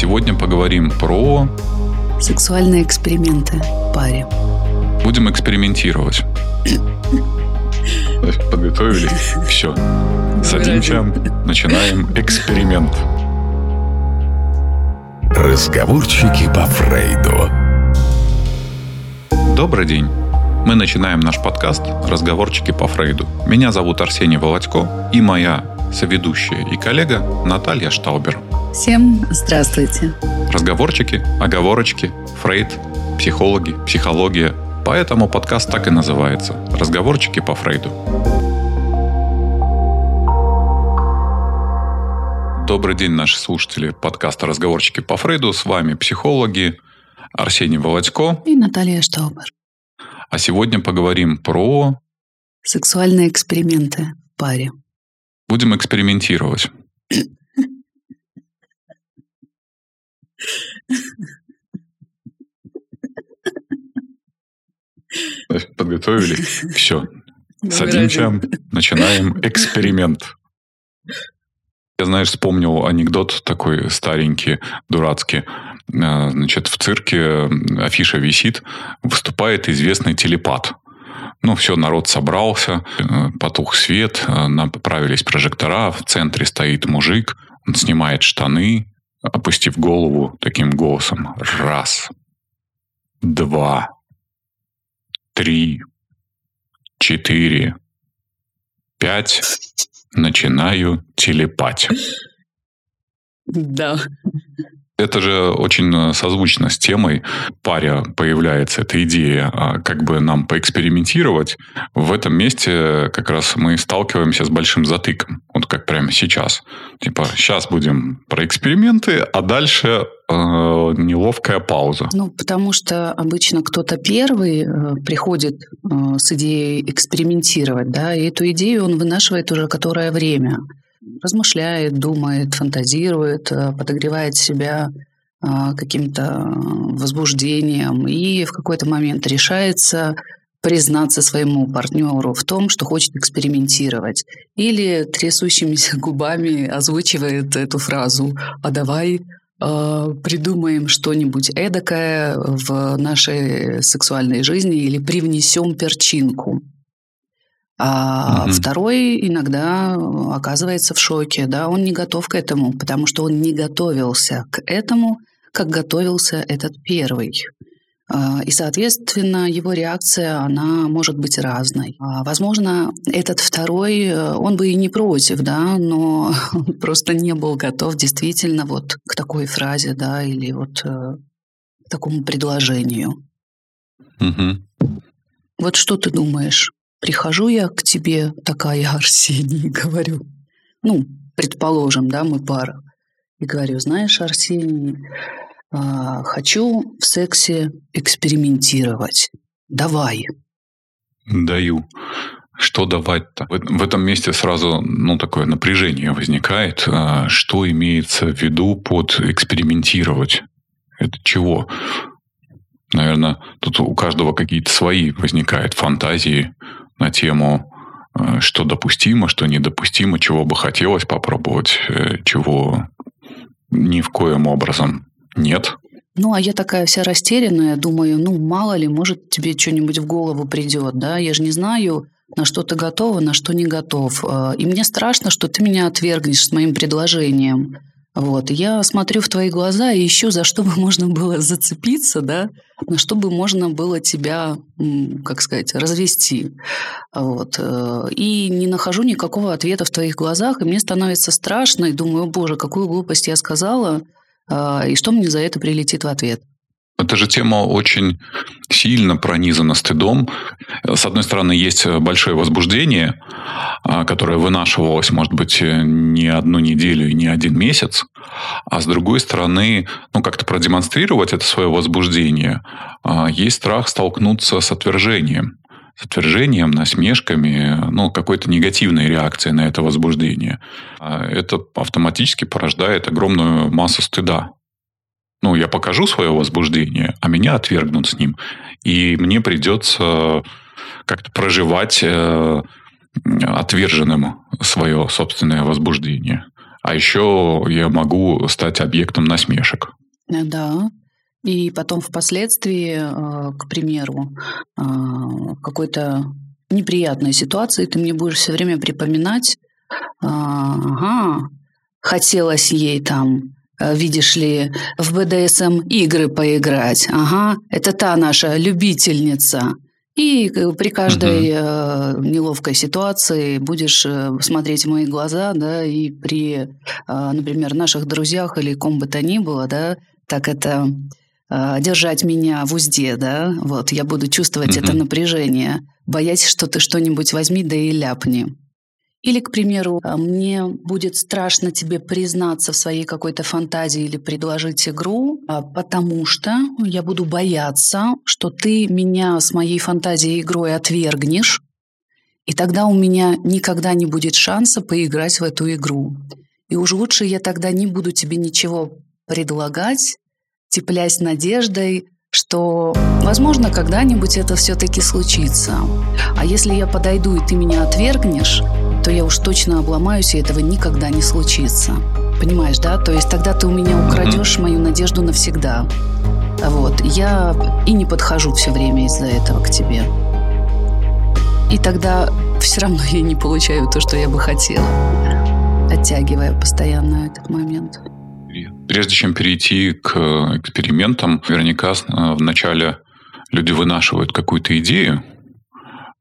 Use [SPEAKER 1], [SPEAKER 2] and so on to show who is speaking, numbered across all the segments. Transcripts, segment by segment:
[SPEAKER 1] Сегодня поговорим про...
[SPEAKER 2] Сексуальные эксперименты в паре.
[SPEAKER 1] Будем экспериментировать. Подготовили? Все. Садимся, начинаем эксперимент.
[SPEAKER 3] Разговорчики по Фрейду.
[SPEAKER 1] Добрый день. Мы начинаем наш подкаст «Разговорчики по Фрейду». Меня зовут Арсений Володько и моя соведущая и коллега Наталья Штаубер.
[SPEAKER 2] Всем здравствуйте.
[SPEAKER 1] Разговорчики, оговорочки, Фрейд, психологи, психология. Поэтому подкаст так и называется «Разговорчики по Фрейду». Добрый день, наши слушатели подкаста «Разговорчики по Фрейду». С вами психологи Арсений Володько
[SPEAKER 2] и Наталья Штаубер.
[SPEAKER 1] А сегодня поговорим про...
[SPEAKER 2] Сексуальные эксперименты в паре.
[SPEAKER 1] Будем экспериментировать. Подготовили? Все. Садимся, начинаем эксперимент. Я, знаешь, вспомнил анекдот такой старенький, дурацкий. А, значит, в цирке афиша висит, выступает известный телепат. Ну, все, народ собрался, э, потух свет, э, направились прожектора, в центре стоит мужик, он снимает штаны, опустив голову таким голосом. Раз, два, три, четыре, пять. Начинаю телепать.
[SPEAKER 2] Да.
[SPEAKER 1] Это же очень э, созвучно с темой. Паря появляется эта идея, а как бы нам поэкспериментировать. В этом месте как раз мы сталкиваемся с большим затыком. Вот как прямо сейчас. Типа, сейчас будем про эксперименты, а дальше э, неловкая пауза.
[SPEAKER 2] Ну, потому что обычно кто-то первый э, приходит э, с идеей экспериментировать, да, и эту идею он вынашивает уже которое время размышляет, думает, фантазирует, э, подогревает себя а, каким-то возбуждением и в какой-то момент решается признаться своему партнеру в том, что хочет экспериментировать. Или трясущимися губами озвучивает эту фразу «А давай э, придумаем что-нибудь эдакое в нашей сексуальной жизни или привнесем перчинку». А угу. второй иногда оказывается в шоке, да, он не готов к этому, потому что он не готовился к этому, как готовился этот первый. А, и, соответственно, его реакция, она может быть разной. А, возможно, этот второй, э, он бы и не против, да, но он просто не был готов действительно вот к такой фразе, да, или вот э, к такому предложению.
[SPEAKER 1] Угу.
[SPEAKER 2] Вот что ты думаешь? Прихожу я к тебе, такая Арсений, говорю, ну, предположим, да, мы пара, и говорю, знаешь, Арсений, а, хочу в сексе экспериментировать. Давай.
[SPEAKER 1] Даю. Что давать-то? В этом месте сразу ну, такое напряжение возникает. А, что имеется в виду под экспериментировать? Это чего? Наверное, тут у каждого какие-то свои возникают фантазии на тему, э, что допустимо, что недопустимо, чего бы хотелось попробовать, э, чего ни в коем образом нет.
[SPEAKER 2] Ну, а я такая вся растерянная, думаю, ну, мало ли, может, тебе что-нибудь в голову придет, да? Я же не знаю, на что ты готова, на что не готов. Э, и мне страшно, что ты меня отвергнешь с моим предложением. Вот. Я смотрю в твои глаза и ищу, за что бы можно было зацепиться, да, на что бы можно было тебя, как сказать, развести. Вот. Э, и не нахожу никакого ответа в твоих глазах, и мне становится страшно, и думаю, боже, какую глупость я сказала, а, и что мне за это прилетит в ответ.
[SPEAKER 1] Эта же тема очень сильно пронизана стыдом. С одной стороны, есть большое возбуждение, а, которое вынашивалось, может быть, не одну неделю и не один месяц. А с другой стороны, ну, как-то продемонстрировать это свое возбуждение, а, есть страх столкнуться с отвержением с отвержением, насмешками, ну, какой-то негативной реакцией на это возбуждение. А это автоматически порождает огромную массу стыда ну, я покажу свое возбуждение, а меня отвергнут с ним. И мне придется как-то проживать э, отверженным свое собственное возбуждение. А еще я могу стать объектом насмешек.
[SPEAKER 2] Да. И потом впоследствии, э, к примеру, э, какой-то неприятной ситуации ты мне будешь все время припоминать, ага, хотелось ей там Э, видишь ли, в БДСМ игры поиграть. Ага, это та наша любительница. И э, при каждой угу. неловкой ситуации будешь смотреть в мои глаза, да, и при, например, наших друзьях или ком бы то ни было, да, так это держать меня в узде, да, вот, я буду чувствовать угу. это напряжение, боясь, что ты что-нибудь возьми, да и ляпни. Или, к примеру, а, мне будет страшно тебе признаться в своей какой-то фантазии или предложить игру, а, потому что я буду бояться, что ты меня с моей фантазией игрой отвергнешь, и тогда у меня никогда не будет шанса поиграть в эту игру. И уж лучше я тогда не буду тебе ничего предлагать, теплясь надеждой, что, возможно, когда-нибудь это все-таки случится. А если я подойду, и ты меня отвергнешь, то я уж точно обломаюсь, и этого никогда не случится. Понимаешь, да? То есть тогда ты у меня украдешь мою надежду навсегда. Вот. Я и не подхожу все время из-за этого к тебе. И тогда все равно я не получаю то, что я бы хотела, оттягивая постоянно этот момент.
[SPEAKER 1] Прежде чем перейти к экспериментам, наверняка э, вначале люди вынашивают какую-то идею, э,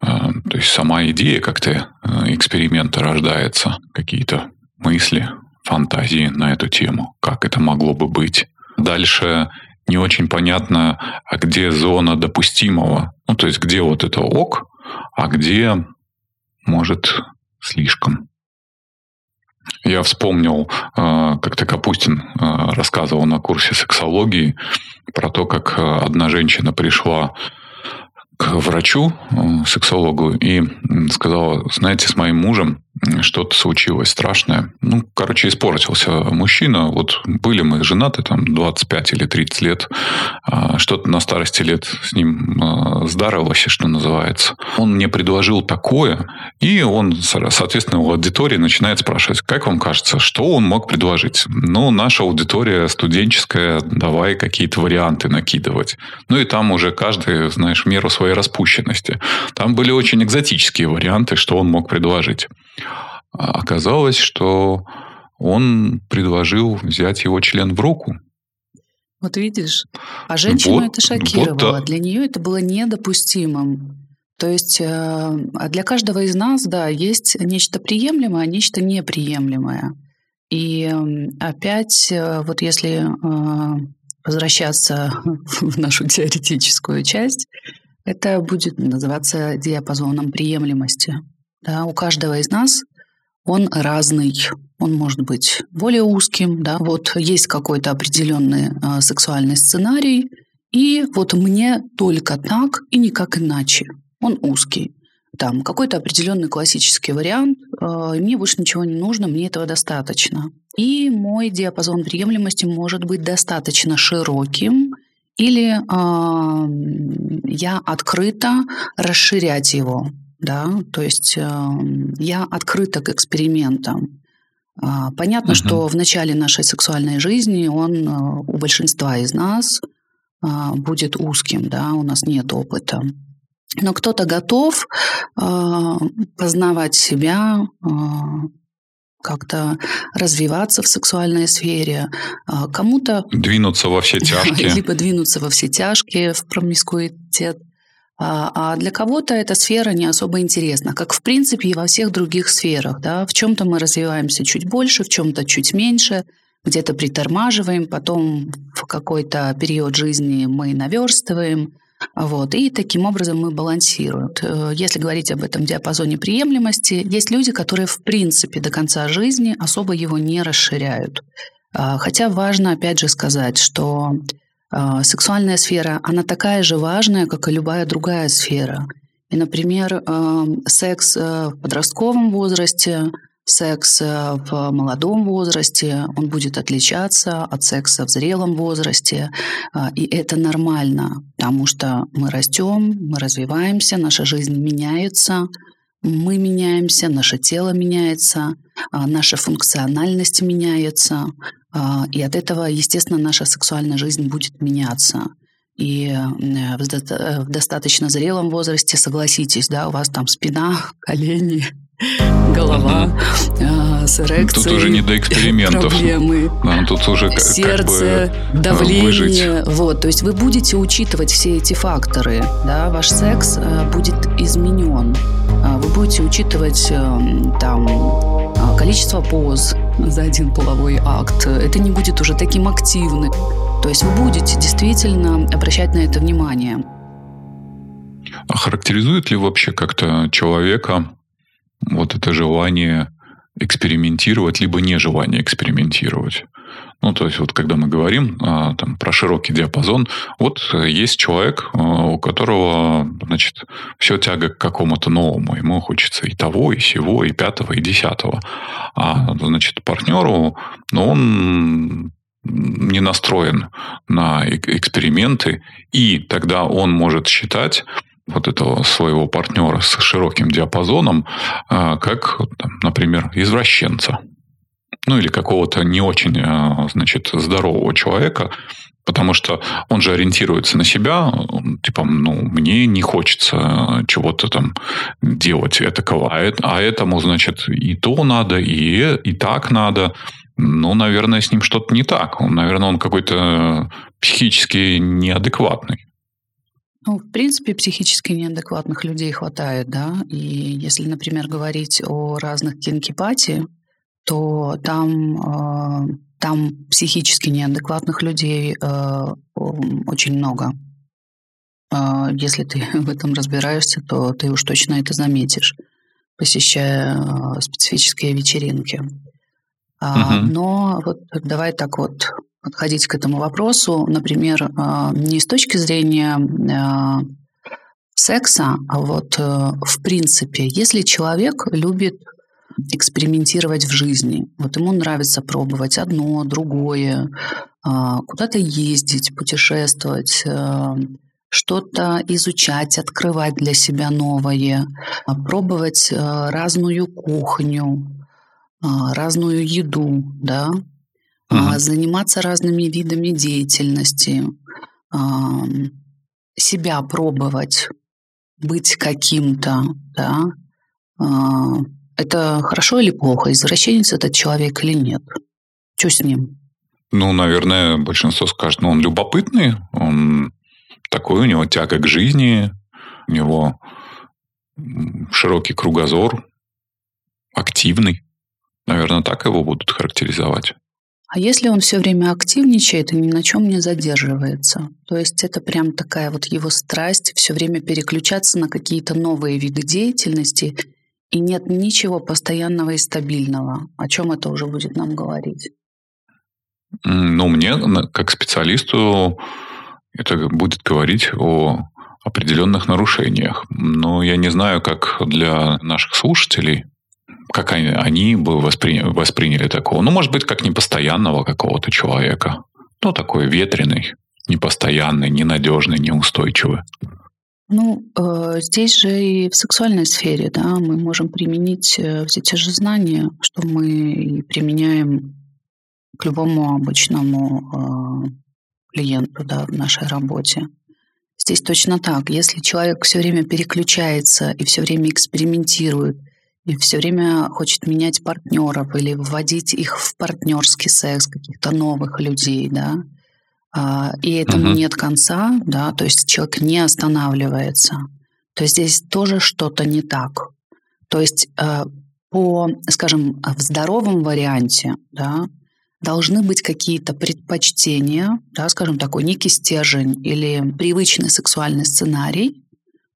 [SPEAKER 1] то есть сама идея как-то э, эксперимента рождается, какие-то мысли, фантазии на эту тему, как это могло бы быть. Дальше не очень понятно, а где зона допустимого, ну то есть где вот это ок, а где может слишком. Я вспомнил, э, как-то Капустин э, рассказывал на курсе сексологии про то, как одна женщина пришла к врачу, сексологу, и сказала, знаете, с моим мужем что-то случилось страшное. Ну, короче, испортился мужчина. Вот были мы женаты там 25 или 30 лет. А, что-то на старости лет с ним а, здарилось, что называется. Он мне предложил такое, и он, соответственно, у аудитории начинает спрашивать, как вам кажется, что он мог предложить? Ну, наша аудитория студенческая, давай какие-то варианты накидывать. Ну, и там уже каждый, знаешь, в меру своей распущенности. Там были очень экзотические варианты, что он мог предложить. А оказалось, что он предложил взять его член в руку.
[SPEAKER 2] Вот видишь, а женщину вот, это шокировало. Вот, да. Для нее это было недопустимым. То есть э, а для каждого из нас, да, есть нечто приемлемое, а нечто неприемлемое. И опять, э, вот если э, возвращаться в нашу теоретическую часть, это будет называться диапазоном приемлемости. Да, у каждого из нас он разный. Он может быть более узким, да, вот есть какой-то определенный э, сексуальный сценарий, и вот мне только так и никак иначе. Он узкий. Там какой-то определенный классический вариант, э, мне больше ничего не нужно, мне этого достаточно. И мой диапазон приемлемости может быть достаточно широким, или э, я открыто расширять его да, то есть э, я открыта к экспериментам. Э, понятно, uh-huh. что в начале нашей сексуальной жизни он э, у большинства из нас э, будет узким, да, у нас нет опыта. Но кто-то готов э, познавать себя, как-то развиваться в сексуальной сфере, кому-то...
[SPEAKER 1] Двинуться во все тяжкие.
[SPEAKER 2] Либо двинуться во все тяжкие в промискуитет, а, а для кого-то эта сфера не особо интересна, как в принципе и во всех других сферах. Да? В чем-то мы развиваемся чуть больше, в чем-то чуть меньше, где-то притормаживаем, потом в какой-то период жизни мы наверстываем. Вот, и таким образом мы балансируем. Э, если говорить об этом диапазоне приемлемости, есть люди, которые в принципе до конца жизни особо его не расширяют. А, хотя важно опять же сказать, что сексуальная сфера, она такая же важная, как и любая другая сфера. И, например, а, секс э, в подростковом возрасте, секс э, в молодом возрасте, он будет отличаться от секса в зрелом возрасте. А, и это нормально, потому что мы растем, мы развиваемся, наша жизнь меняется. мы меняемся, наше тело меняется, а, наша функциональность меняется, а, и от этого, естественно, наша сексуальная жизнь будет меняться. И э, в достаточно зрелом возрасте, согласитесь, да, у вас там спина, колени, голова угу. с эрекцией.
[SPEAKER 1] Тут уже не до экспериментов.
[SPEAKER 2] Проблемы.
[SPEAKER 1] Да, тут уже
[SPEAKER 2] сердце,
[SPEAKER 1] как бы
[SPEAKER 2] давление.
[SPEAKER 1] Выжить.
[SPEAKER 2] Вот, то есть вы будете учитывать все эти факторы, да, ваш секс э, будет изменен. А вы будете учитывать эм, там а, количество поз за один половой акт. Это не будет уже таким активным. То есть вы будете действительно обращать на это внимание.
[SPEAKER 1] А характеризует ли вообще как-то человека вот это желание экспериментировать, либо нежелание экспериментировать. Ну, то есть, вот когда мы говорим а, там, про широкий диапазон, вот есть человек, а, у которого, значит, все тяга к какому-то новому. Ему хочется и того, и сего, и пятого, и десятого. А, значит, партнеру, ну, он не настроен на эксперименты, и тогда он может считать, вот этого своего партнера с широким диапазоном, а, как, например, извращенца. Ну, или какого-то не очень, а, значит, здорового человека, потому что он же ориентируется на себя, типа, ну, мне не хочется чего-то там делать этакого, а, а этому, значит, и то надо, и, и так надо. Ну, наверное, с ним что-то не так. Наверное, он какой-то психически неадекватный.
[SPEAKER 2] Ну, в принципе, психически неадекватных людей хватает, да. И если, например, говорить о разных кинкипатии, то там, э, там психически неадекватных людей э, очень много. Э, если ты в этом разбираешься, то ты уж точно это заметишь, посещая э, специфические вечеринки. Угу. Но вот давай так вот подходить к этому вопросу, например, а, не с точки зрения а, секса, а вот э, в принципе, если человек любит экспериментировать в жизни, вот ему нравится пробовать одно, другое, а, куда-то ездить, путешествовать, э, что-то изучать, открывать для себя новое, пробовать э, разную кухню, разную еду, да, угу. заниматься разными видами деятельности, себя пробовать, быть каким-то, да, а, это хорошо или плохо, извращенец этот человек или нет? Что с ним?
[SPEAKER 1] Ну, наверное, большинство скажет, ну, он любопытный, он такой, у него тяга к жизни, у него широкий кругозор, активный. Наверное, так его будут характеризовать.
[SPEAKER 2] А если он все время активничает и ни на чем не задерживается, то есть это прям такая вот его страсть все время переключаться на какие-то новые виды деятельности, и нет ничего постоянного и стабильного, о чем это уже будет нам говорить?
[SPEAKER 1] Ну, мне, как специалисту, это будет говорить о определенных нарушениях. Но я не знаю, как для наших слушателей, как они, они бы воспри, восприняли такого. Ну, может быть, как непостоянного какого-то человека. Ну, такой ветреный, непостоянный, ненадежный, неустойчивый.
[SPEAKER 2] Ну, э, здесь же и в сексуальной сфере, да, мы можем применить э, все те же знания, что мы применяем к любому обычному э, клиенту, да, в нашей работе. Здесь точно так. Если человек все время переключается и все время экспериментирует, и все время хочет менять партнеров или вводить их в партнерский секс, каких-то новых людей, да, а, и этому uh-huh. нет конца, да, то есть человек не останавливается, то здесь тоже что-то не так. То есть а, по, скажем, в здоровом варианте, да, должны быть какие-то предпочтения, да, скажем, такой некий стержень или привычный сексуальный сценарий,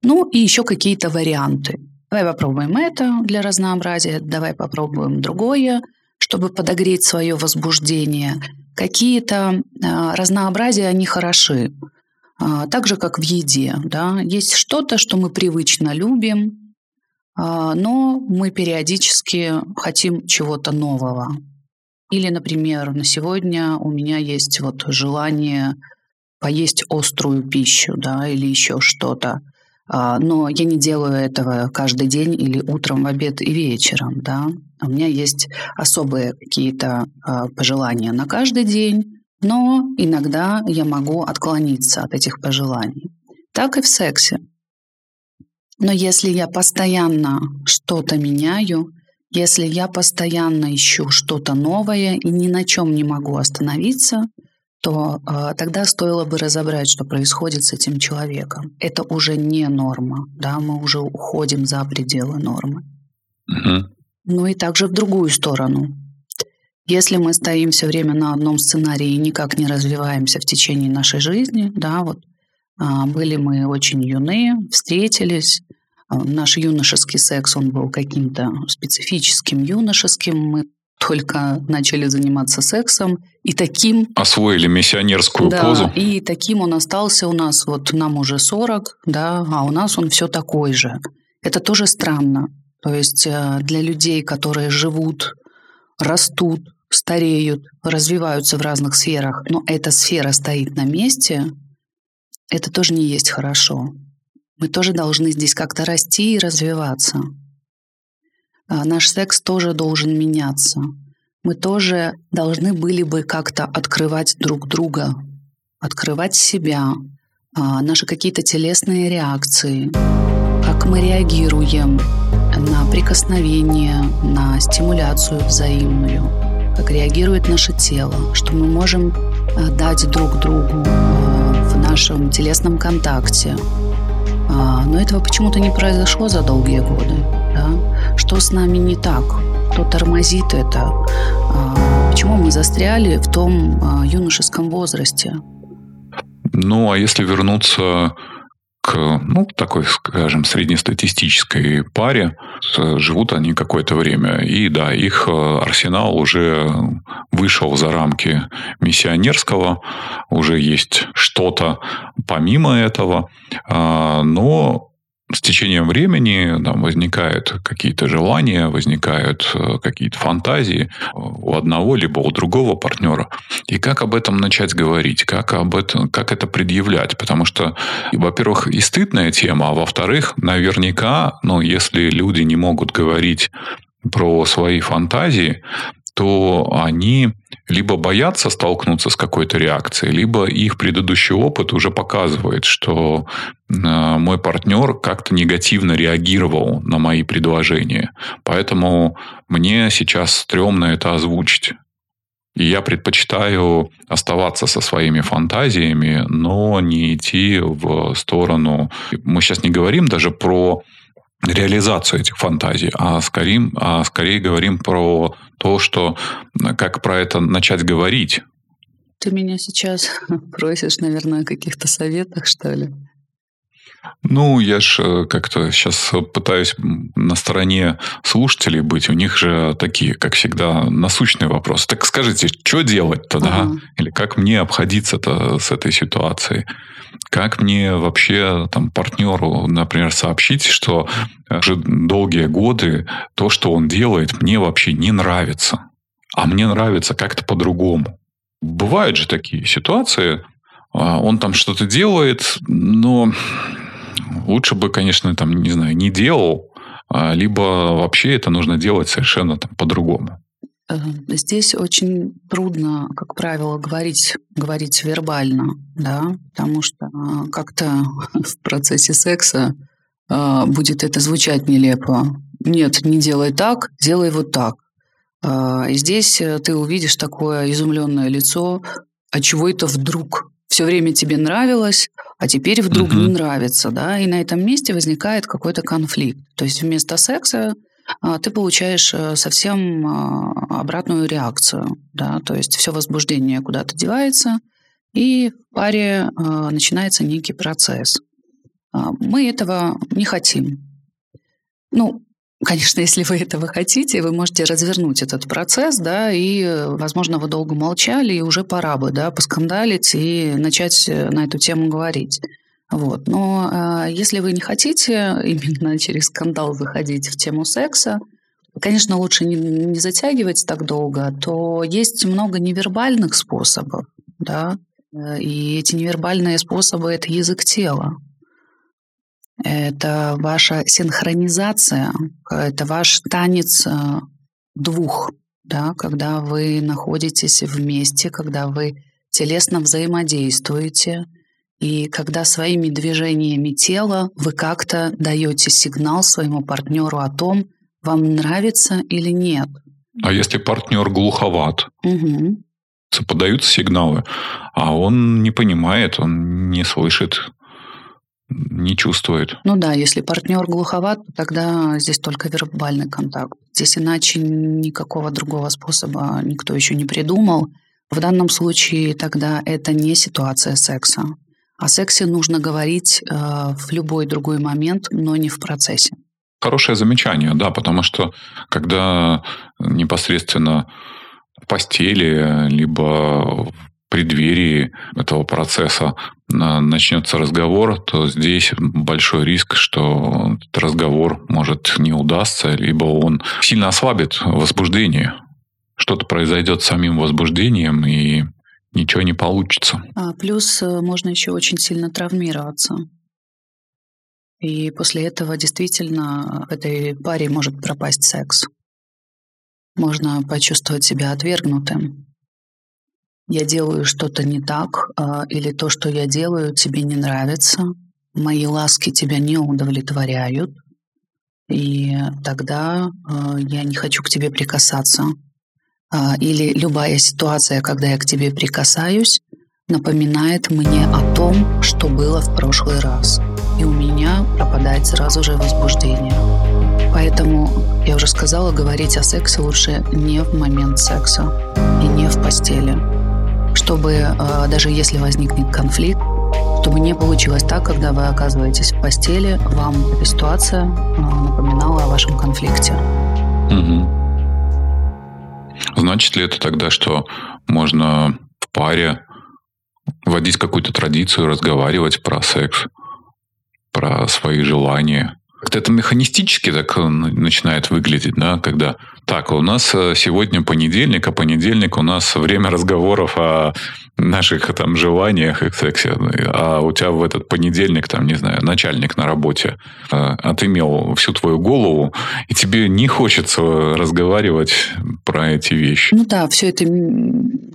[SPEAKER 2] ну и еще какие-то варианты. Давай попробуем это для разнообразия, давай попробуем другое, чтобы подогреть свое возбуждение. Какие-то э, разнообразия, они хороши. Э, так же, как в еде. Да? Есть что-то, что мы привычно любим, э, но мы периодически хотим чего-то нового. Или, например, на сегодня у меня есть вот желание поесть острую пищу, да, или еще что-то. А, но я не делаю этого каждый день или утром, в обед и вечером, да. У меня есть особые какие-то а, пожелания на каждый день, но иногда я могу отклониться от этих пожеланий. Так и в сексе. Но если я постоянно что-то меняю, если я постоянно ищу что-то новое и ни на чем не могу остановиться, то э, тогда стоило бы разобрать, что происходит с этим человеком. Это уже не норма, да, мы уже уходим за пределы нормы. Угу. Ну и также в другую сторону. Если мы стоим все время на одном сценарии и никак не развиваемся в течение нашей жизни, да, вот а, были мы очень юные, встретились, а, наш юношеский секс, он был каким-то специфическим юношеским, мы только начали заниматься сексом, и таким...
[SPEAKER 1] Освоили миссионерскую
[SPEAKER 2] да,
[SPEAKER 1] позу.
[SPEAKER 2] и таким он остался у нас, вот нам уже 40, да, а у нас он все такой же. Это тоже странно. То есть э, для людей, которые живут, растут, стареют, развиваются в разных сферах, но эта сфера стоит на месте, это тоже не есть хорошо. Мы тоже должны здесь как-то расти и развиваться. А наш секс тоже должен меняться. Мы тоже должны были бы как-то открывать друг друга, открывать себя, а, наши какие-то телесные реакции, как мы реагируем на прикосновение, на стимуляцию взаимную, как реагирует наше тело, что мы можем а, дать друг другу в нашем телесном контакте. Но этого почему-то не произошло за долгие годы. Да? Что с нами не так? Что тормозит это? А, почему мы застряли в том а, юношеском возрасте?
[SPEAKER 1] Ну, а если вернуться к, ну, такой, скажем, среднестатистической паре, живут они какое-то время. И да, их э, арсенал уже вышел за рамки миссионерского, уже есть что-то помимо этого, а, но с течением времени там, возникают какие-то желания, возникают э, какие-то фантазии у одного либо у другого партнера. И как об этом начать говорить, как, об этом, как это предъявлять? Потому что, во-первых, и стыдная тема, а во-вторых, наверняка, ну, если люди не могут говорить про свои фантазии, то они либо боятся столкнуться с какой-то реакцией, либо их предыдущий опыт уже показывает, что э, мой партнер как-то негативно реагировал на мои предложения. Поэтому мне сейчас стрёмно это озвучить. И я предпочитаю оставаться со своими фантазиями, но не идти в сторону... Мы сейчас не говорим даже про реализацию этих фантазий, а скорее, а скорее говорим про то, что как про это начать говорить.
[SPEAKER 2] Ты меня сейчас просишь, наверное, о каких-то советах, что ли?
[SPEAKER 1] Ну, я же э, как-то сейчас пытаюсь на стороне слушателей быть. У них же такие, как всегда, насущные вопросы. Так скажите, что делать-то, ага. да? Или как мне обходиться-то с этой ситуацией? Как мне вообще там партнеру, например, сообщить, что уже долгие годы то, что он делает, мне вообще не нравится. А мне нравится как-то по-другому. Бывают же такие ситуации, он там что-то делает, но лучше бы, конечно, там, не знаю, не делал, а, либо вообще это нужно делать совершенно там по-другому.
[SPEAKER 2] Здесь очень трудно, как правило, говорить, говорить вербально, да, потому что а, как-то в процессе секса а, будет это звучать нелепо. Нет, не делай так, делай вот так. И здесь э, ты увидишь такое изумленное лицо, а чего это вдруг? Все время тебе нравилось, а теперь вдруг угу. не нравится, да, и на этом месте возникает какой-то конфликт. То есть вместо секса а, ты получаешь э, совсем а, обратную реакцию, да, то есть все возбуждение куда-то девается, и в паре а, начинается некий процесс. Мы этого не хотим. Ну, Конечно, если вы этого хотите, вы можете развернуть этот процесс, да, и, возможно, вы долго молчали, и уже пора бы, да, поскандалить и начать э, на эту тему говорить. Вот. Но э, если вы не хотите именно через скандал заходить в тему секса, конечно, лучше не, не затягивать так долго, то есть много невербальных способов, да, э, и эти невербальные способы – это язык тела. Это ваша синхронизация, это ваш танец э, двух, да, когда вы находитесь вместе, когда вы телесно взаимодействуете, и когда своими движениями тела вы как-то даете сигнал своему партнеру о том, вам нравится или нет.
[SPEAKER 1] А если партнер глуховат?
[SPEAKER 2] Угу.
[SPEAKER 1] Подаются сигналы, а он не понимает, он не слышит, не чувствует.
[SPEAKER 2] Ну да, если партнер глуховат, тогда здесь только вербальный контакт. Здесь иначе никакого другого способа никто еще не придумал. В данном случае тогда это не ситуация секса. О сексе нужно говорить э, в любой другой момент, но не в процессе.
[SPEAKER 1] Хорошее замечание, да, потому что когда непосредственно в постели, либо в преддверии этого процесса начнется разговор, то здесь большой риск, что этот разговор может не удастся, либо он сильно ослабит возбуждение. Что-то произойдет с самим возбуждением, и ничего не получится.
[SPEAKER 2] А, плюс э, можно еще очень сильно травмироваться. И после этого действительно в этой паре может пропасть секс. Можно почувствовать себя отвергнутым. Я делаю что-то не так, а, или то, что я делаю, тебе не нравится, мои ласки тебя не удовлетворяют, и тогда а, я не хочу к тебе прикасаться. А, или любая ситуация, когда я к тебе прикасаюсь, напоминает мне о том, что было в прошлый раз. И у меня пропадает сразу же возбуждение. Поэтому, я уже сказала, говорить о сексе лучше не в момент секса и не в постели. Чтобы а, даже если возникнет конфликт, чтобы не получилось так, когда вы оказываетесь в постели, вам эта ситуация а, напоминала о вашем конфликте.
[SPEAKER 1] Угу. Значит ли это тогда, что можно в паре вводить какую-то традицию, разговаривать про секс, про свои желания? Как-то это механистически так э, начинает выглядеть, да, когда так, у нас э, сегодня понедельник, а понедельник у нас время разговоров о наших там желаниях и сексе. А у тебя в этот понедельник, там, не знаю, начальник на работе э, отымел всю твою голову, и тебе не хочется разговаривать про эти вещи.
[SPEAKER 2] Ну да, все это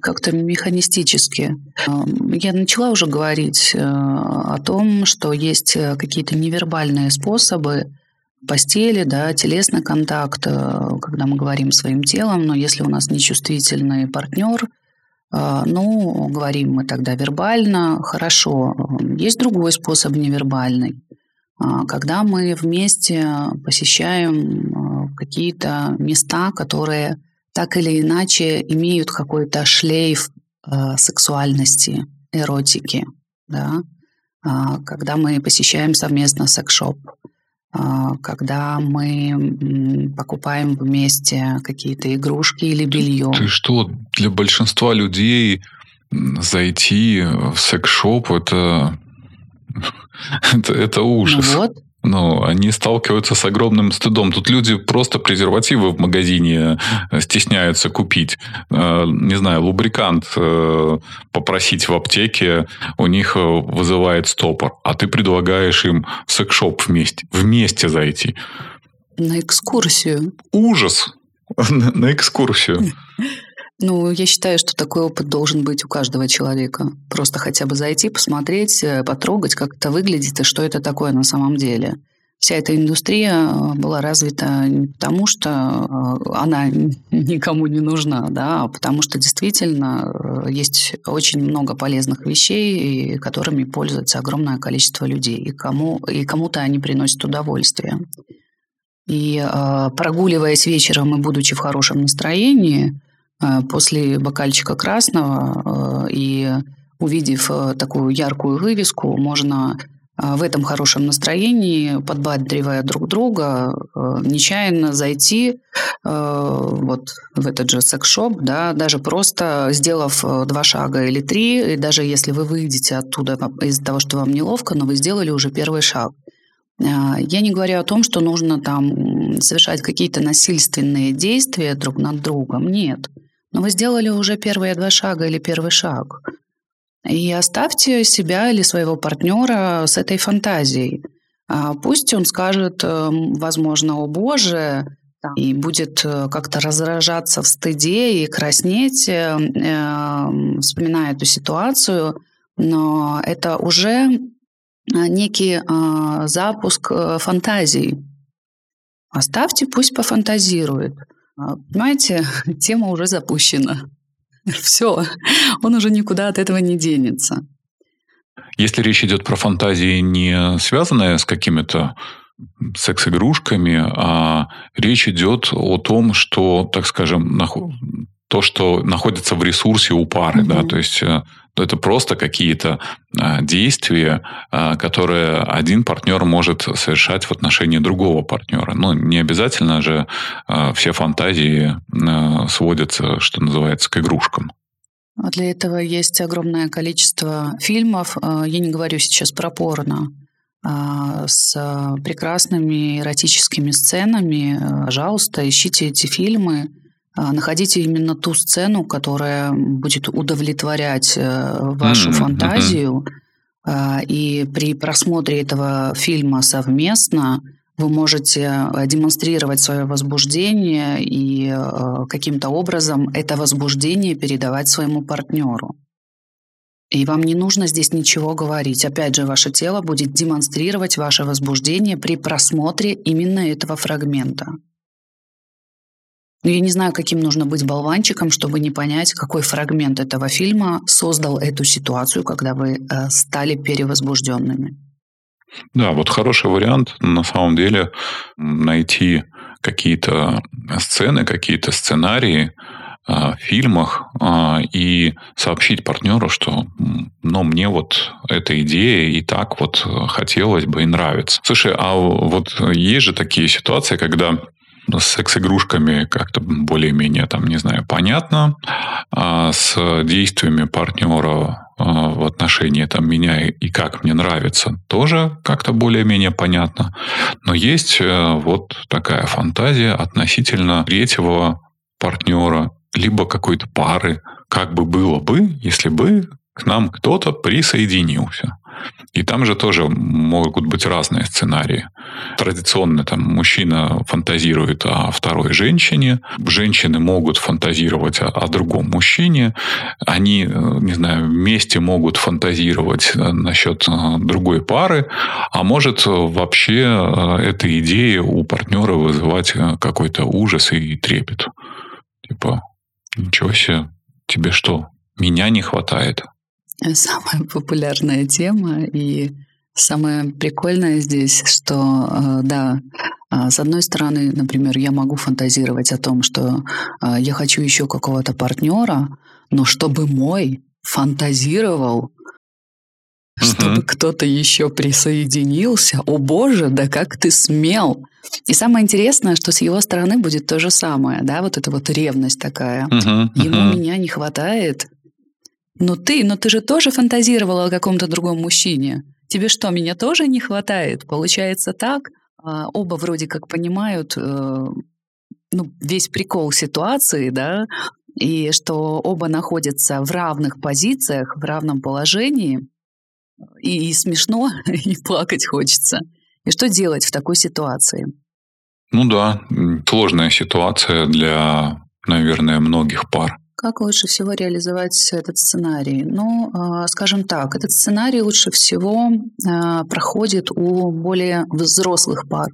[SPEAKER 2] как-то механистически. Я начала уже говорить о том, что есть какие-то невербальные способы постели, да, телесный контакт, э, когда мы говорим своим телом, но если у нас нечувствительный партнер, э, ну, говорим мы тогда вербально, хорошо. Есть другой способ невербальный, э, когда мы вместе посещаем какие-то места, которые так или иначе имеют какой-то шлейф сексуальности, эротики, да, когда мы посещаем совместно секс-шоп, а, когда мы покупаем вместе какие-то игрушки или белье.
[SPEAKER 1] Ты что, для большинства людей зайти в секс-шоп это, это, это ужас.
[SPEAKER 2] Ну вот,
[SPEAKER 1] ну, они сталкиваются с огромным стыдом. Тут люди просто презервативы в магазине э, стесняются купить. Э, не знаю, лубрикант э, попросить в аптеке, у них вызывает стопор. А ты предлагаешь им в секс-шоп вместе, вместе зайти.
[SPEAKER 2] На экскурсию.
[SPEAKER 1] Ужас! На экскурсию.
[SPEAKER 2] Ну, я считаю, что такой опыт должен быть у каждого человека. Просто хотя бы зайти, посмотреть, э, потрогать, как это выглядит и что это такое на самом деле. Вся эта индустрия э, была развита не потому, что э, она никому не нужна, да, а потому что действительно есть очень много полезных вещей, которыми пользуется огромное количество людей, и, кому, и кому-то они приносят удовольствие. И прогуливаясь вечером и будучи в хорошем настроении, после бокальчика красного э, и увидев э, такую яркую вывеску, можно в этом хорошем настроении, подбадривая друг друга, нечаянно зайти вот в этот же секс-шоп, да, даже просто сделав два шага или три, и даже если вы выйдете оттуда из-за того, что вам неловко, но вы сделали уже первый шаг. Я не говорю о том, что нужно там совершать какие-то насильственные действия друг над другом. Нет. Но вы сделали уже первые два шага или первый шаг. И оставьте себя или своего партнера с этой фантазией. А пусть он скажет, эм, возможно, о боже, и будет э, как-то разражаться в стыде и краснеть, э, эм, вспоминая эту ситуацию, но это уже некий запуск фантазий. Оставьте, пусть пофантазирует. Понимаете, тема уже запущена. Все, он уже никуда от этого не денется.
[SPEAKER 1] Если речь идет про фантазии, не связанные с какими-то секс-игрушками, а речь идет о том, что, так скажем, то, что находится в ресурсе у пары, mm-hmm. да, то есть э, это просто какие-то а, действия, а, которые один партнер может совершать в отношении другого партнера. Ну, не обязательно же а, все фантазии сводятся, что называется, к игрушкам.
[SPEAKER 2] Для этого есть огромное количество фильмов. Я не говорю сейчас про порно с прекрасными эротическими сценами. Пожалуйста, ищите эти фильмы. А, находите именно ту сцену, которая будет удовлетворять э, вашу mm-hmm. фантазию. Mm-hmm. И при просмотре этого фильма совместно вы можете э, демонстрировать свое возбуждение и э, каким-то образом это возбуждение передавать своему партнеру. И вам не нужно здесь ничего говорить. Опять же, ваше тело будет демонстрировать ваше возбуждение при просмотре именно этого фрагмента. Но я не знаю, каким нужно быть болванчиком, чтобы не понять, какой фрагмент этого фильма создал эту ситуацию, когда вы э, стали перевозбужденными.
[SPEAKER 1] Да, вот хороший вариант на самом деле найти какие-то сцены, какие-то сценарии э, в фильмах э, и сообщить партнеру, что ну, мне вот эта идея и так вот хотелось бы и нравится. Слушай, а вот есть же такие ситуации, когда с секс-игрушками как-то более-менее, там, не знаю, понятно. А с действиями партнера а, в отношении там, меня и как мне нравится, тоже как-то более-менее понятно. Но есть э, вот такая фантазия относительно третьего партнера, либо какой-то пары, как бы было бы, если бы к нам кто-то присоединился. И там же тоже могут быть разные сценарии. Традиционно там мужчина фантазирует о второй женщине, женщины могут фантазировать о, о другом мужчине, они, э, не знаю, вместе могут фантазировать э, насчет э, другой пары, а может вообще эта идея у партнера вызывать какой-то ужас и трепет. Типа, ничего себе, тебе что, меня не хватает?
[SPEAKER 2] Самая популярная тема и самое прикольное здесь, что э, да, а, с одной стороны, например, я могу фантазировать о том, что а, я хочу еще какого-то партнера, но чтобы мой фантазировал, чтобы uh-huh. кто-то еще присоединился. О боже, да как ты смел! И самое интересное, что с его стороны будет то же самое, да, вот эта вот ревность такая. Uh-huh, uh-huh. Ему меня не хватает, но ты, но ты же тоже фантазировала о каком-то другом мужчине. Тебе что, меня тоже не хватает? Получается так? А, оба вроде как понимают э, ну, весь прикол ситуации, да, и что оба находятся в равных позициях, в равном положении, и, и смешно, и плакать хочется. И что делать в такой ситуации?
[SPEAKER 1] Ну да, сложная ситуация для, наверное, многих пар.
[SPEAKER 2] Как лучше всего реализовать этот сценарий? Ну, а, скажем так, этот сценарий лучше всего а, проходит у более взрослых пар.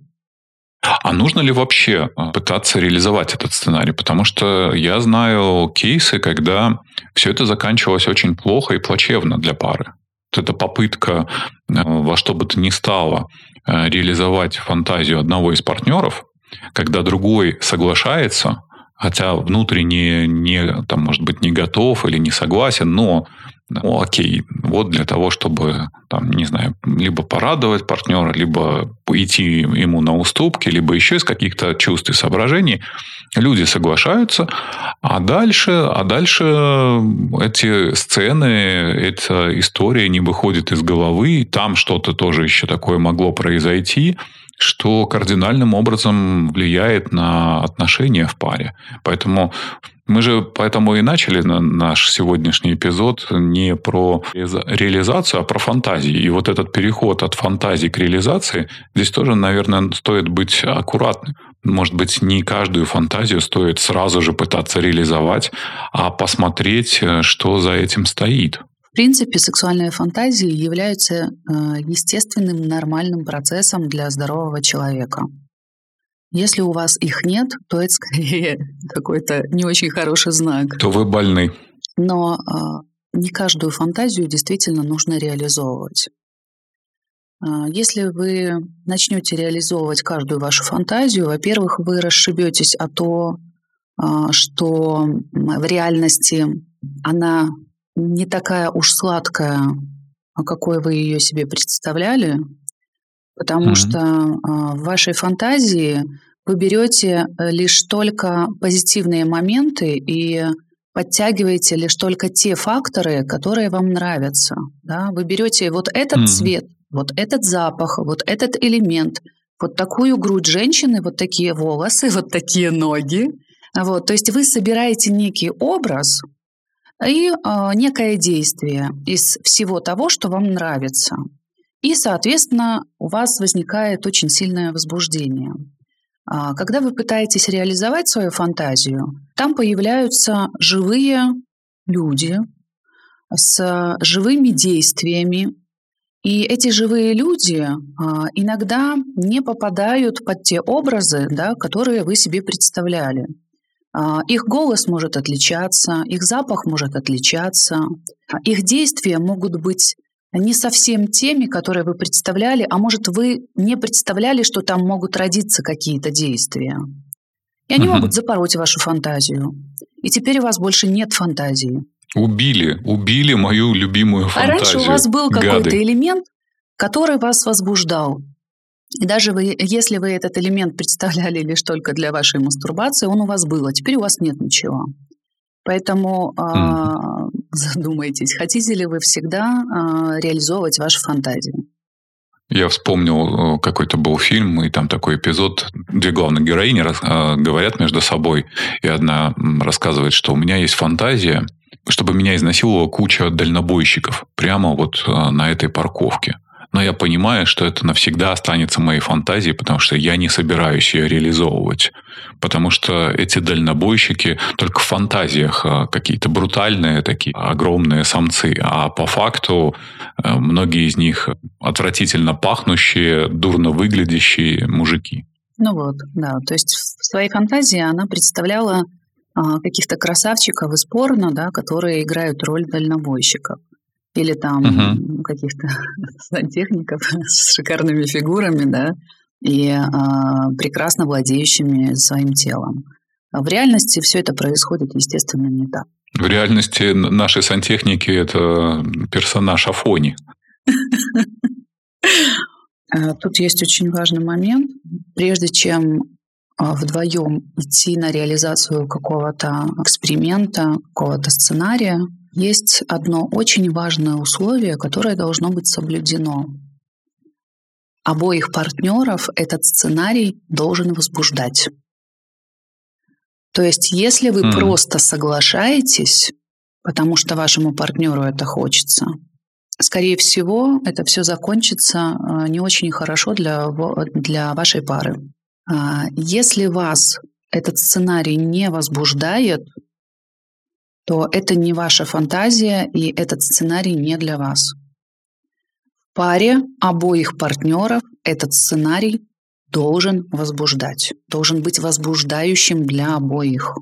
[SPEAKER 1] А нужно ли вообще а, пытаться реализовать этот сценарий? Потому что я знаю кейсы, когда все это заканчивалось очень плохо и плачевно для пары. Вот эта попытка во что бы то ни стало реализовать фантазию одного из партнеров, когда другой соглашается, хотя внутренне не, там, может быть, не готов или не согласен, но ну, окей, вот для того, чтобы, там, не знаю, либо порадовать партнера, либо идти ему на уступки, либо еще из каких-то чувств и соображений, люди соглашаются, а дальше, а дальше эти сцены, эта история не выходит из головы, там что-то тоже еще такое могло произойти, что кардинальным образом влияет на отношения в паре. Поэтому мы же поэтому и начали наш сегодняшний эпизод не про реализацию, а про фантазии. И вот этот переход от фантазии к реализации, здесь тоже, наверное, стоит быть аккуратным. Может быть, не каждую фантазию стоит сразу же пытаться реализовать, а посмотреть, э, что за этим стоит.
[SPEAKER 2] В принципе, сексуальные фантазии являются э, естественным, нормальным процессом для здорового человека. Если у вас их нет, то это скорее какой-то не очень хороший знак.
[SPEAKER 1] То вы больны.
[SPEAKER 2] Но э, не каждую фантазию действительно нужно реализовывать. Э, если вы начнете реализовывать каждую вашу фантазию, во-первых, вы расшибетесь о то, э, что в реальности она не такая уж сладкая, какой вы ее себе представляли, потому mm-hmm. что а, в вашей фантазии вы берете э, лишь только позитивные моменты и подтягиваете лишь только те факторы, которые вам нравятся. Да? Вы берете вот этот mm-hmm. цвет, вот этот запах, вот этот элемент, вот такую грудь женщины, вот такие волосы, вот такие ноги. Вот, то есть вы собираете некий образ, и э, некое действие из всего того, что вам нравится. И, соответственно, у вас возникает очень сильное возбуждение. А, когда вы пытаетесь реализовать свою фантазию, там появляются живые люди с живыми действиями, и эти живые люди а, иногда не попадают под те образы, да, которые вы себе представляли. А, их голос может отличаться, их запах может отличаться, а их действия могут быть не совсем теми, которые вы представляли, а может вы не представляли, что там могут родиться какие-то действия. И они угу. могут запороть вашу фантазию. И теперь у вас больше нет фантазии.
[SPEAKER 1] Убили, убили мою любимую фантазию.
[SPEAKER 2] А раньше у вас был какой-то элемент, который вас возбуждал. И даже вы, если вы этот элемент представляли лишь только для вашей мастурбации, он у вас был, а теперь у вас нет ничего. Поэтому mm. э, задумайтесь, хотите ли вы всегда э, реализовывать ваши фантазии.
[SPEAKER 1] Я вспомнил, э, какой-то был фильм, и там такой эпизод. Две главные героини э, говорят между собой, и одна рассказывает, что у меня есть фантазия, чтобы меня изнасиловала куча дальнобойщиков прямо вот э, на этой парковке но я понимаю, что это навсегда останется моей фантазией, потому что я не собираюсь ее реализовывать. Потому что эти дальнобойщики только в фантазиях а, какие-то брутальные такие огромные самцы, а по факту а, многие из них отвратительно пахнущие, дурно выглядящие мужики.
[SPEAKER 2] Ну вот, да. То есть в своей фантазии она представляла а, каких-то красавчиков из порно, да, которые играют роль дальнобойщиков или там угу. каких-то сантехников с шикарными фигурами, да, и а, прекрасно владеющими своим телом. В реальности все это происходит, естественно, не так.
[SPEAKER 1] В реальности наши сантехники – это персонаж Афони.
[SPEAKER 2] А, тут есть очень важный момент. Прежде чем а, вдвоем идти на реализацию какого-то эксперимента, какого-то сценария, есть одно очень важное условие, которое должно быть соблюдено. Обоих партнеров этот сценарий должен возбуждать. То есть, если вы mm. просто соглашаетесь, потому что вашему партнеру это хочется, скорее всего, это все закончится э, не очень хорошо для, для вашей пары. А, если вас этот сценарий не возбуждает, то это не ваша фантазия, и этот сценарий не для вас. В паре обоих партнеров этот сценарий должен возбуждать, должен быть возбуждающим для обоих.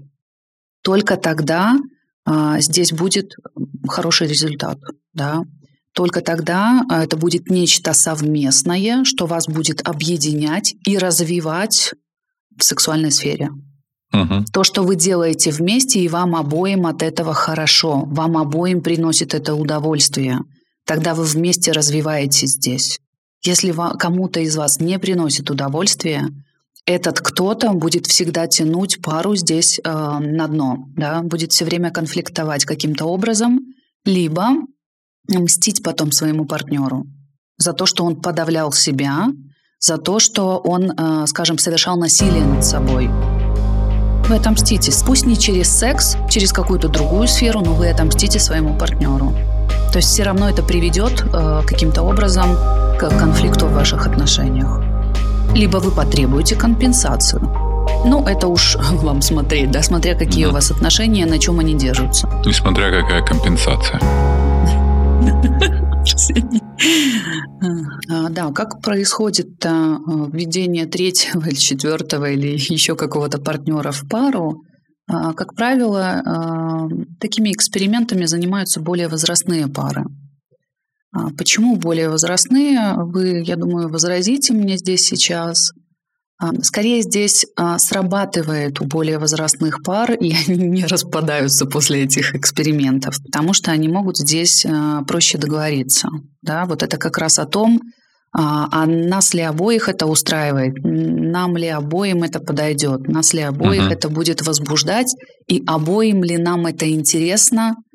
[SPEAKER 2] Только тогда а, здесь будет хороший результат. Да? Только тогда а, это будет нечто совместное, что вас будет объединять и развивать в сексуальной сфере. Угу. То, что вы делаете вместе, и вам обоим от этого хорошо, вам обоим приносит это удовольствие, тогда вы вместе развиваетесь здесь. Если кому-то из вас не приносит удовольствия, этот кто-то будет всегда тянуть пару здесь э, на дно, да, будет все время конфликтовать каким-то образом, либо мстить потом своему партнеру за то, что он подавлял себя, за то, что он, э, скажем, совершал насилие над собой. Вы отомстите, пусть не через секс, через какую-то другую сферу, но вы отомстите своему партнеру. То есть все равно это приведет э, каким-то образом к конфликту в ваших отношениях. Либо вы потребуете компенсацию. Ну, это уж вам смотреть, да, смотря какие mm у вас отношения, на чем они держатся.
[SPEAKER 1] Несмотря какая компенсация.
[SPEAKER 2] А, да, как происходит а, введение третьего или четвертого или еще какого-то партнера в пару? А, как правило, такими экспериментами занимаются более возрастные пары. Почему более возрастные? Вы, я думаю, возразите мне здесь сейчас. Скорее здесь срабатывает у более возрастных пар, и они не распадаются после этих экспериментов, потому что они могут здесь проще договориться. Да? Вот это как раз о том, а нас ли обоих это устраивает, нам ли обоим это подойдет, нас ли обоих uh-huh. это будет возбуждать, и обоим ли нам это интересно, а,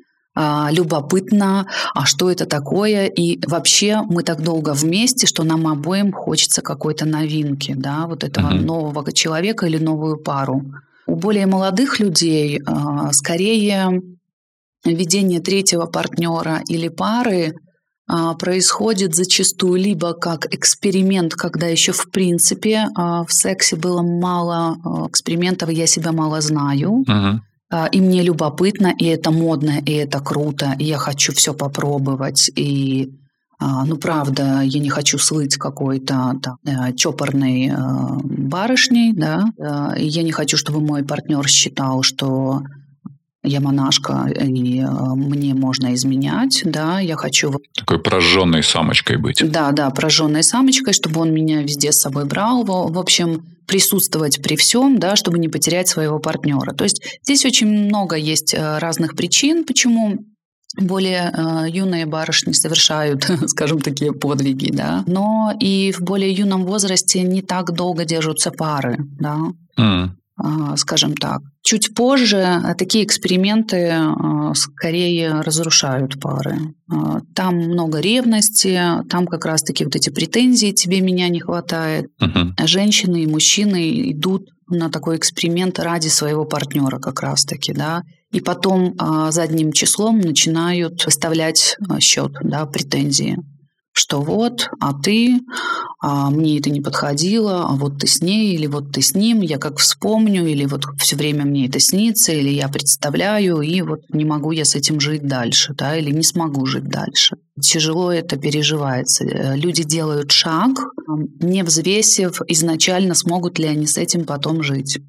[SPEAKER 2] любопытно, а что это такое, и вообще мы так долго вместе, что нам обоим хочется какой-то новинки, да, вот этого uh-huh. нового человека или новую пару. У более молодых людей а, скорее введение третьего партнера или пары а, происходит зачастую либо как эксперимент, когда еще в принципе в сексе было мало экспериментов, я себя мало знаю. Uh-huh. И мне любопытно, и это модно, и это круто, и я хочу все попробовать. И, а, ну, правда, я не хочу слыть какой-то да, э, чопорной э, барышней, да. Э, я не хочу, чтобы мой партнер считал, что я монашка, и мне можно изменять, да, я хочу...
[SPEAKER 1] Такой прожженной самочкой быть.
[SPEAKER 2] Да, да, прожженной самочкой, чтобы он меня везде с собой брал. В общем, присутствовать при всем, да, чтобы не потерять своего партнера. То есть здесь очень много есть э, разных причин, почему более э, юные барышни совершают, скажем, такие подвиги, да, но и в более юном возрасте не так долго держатся пары, да. Mm. А, скажем так. Чуть позже а, такие эксперименты а, скорее разрушают пары. Там много ревности, там как раз-таки вот эти претензии «тебе меня не хватает». Uh-huh. Женщины и мужчины идут на такой эксперимент ради своего партнера как раз-таки, да, и потом задним числом начинают выставлять счет, да, претензии что вот, а ты, а мне это не подходило, а вот ты с ней, или вот ты с ним, я как вспомню, или вот все время мне это снится, или я представляю, и вот не могу я с этим жить дальше, да, или не смогу жить дальше. Тяжело это переживается. Люди делают шаг, не взвесив изначально, смогут ли они с этим потом жить.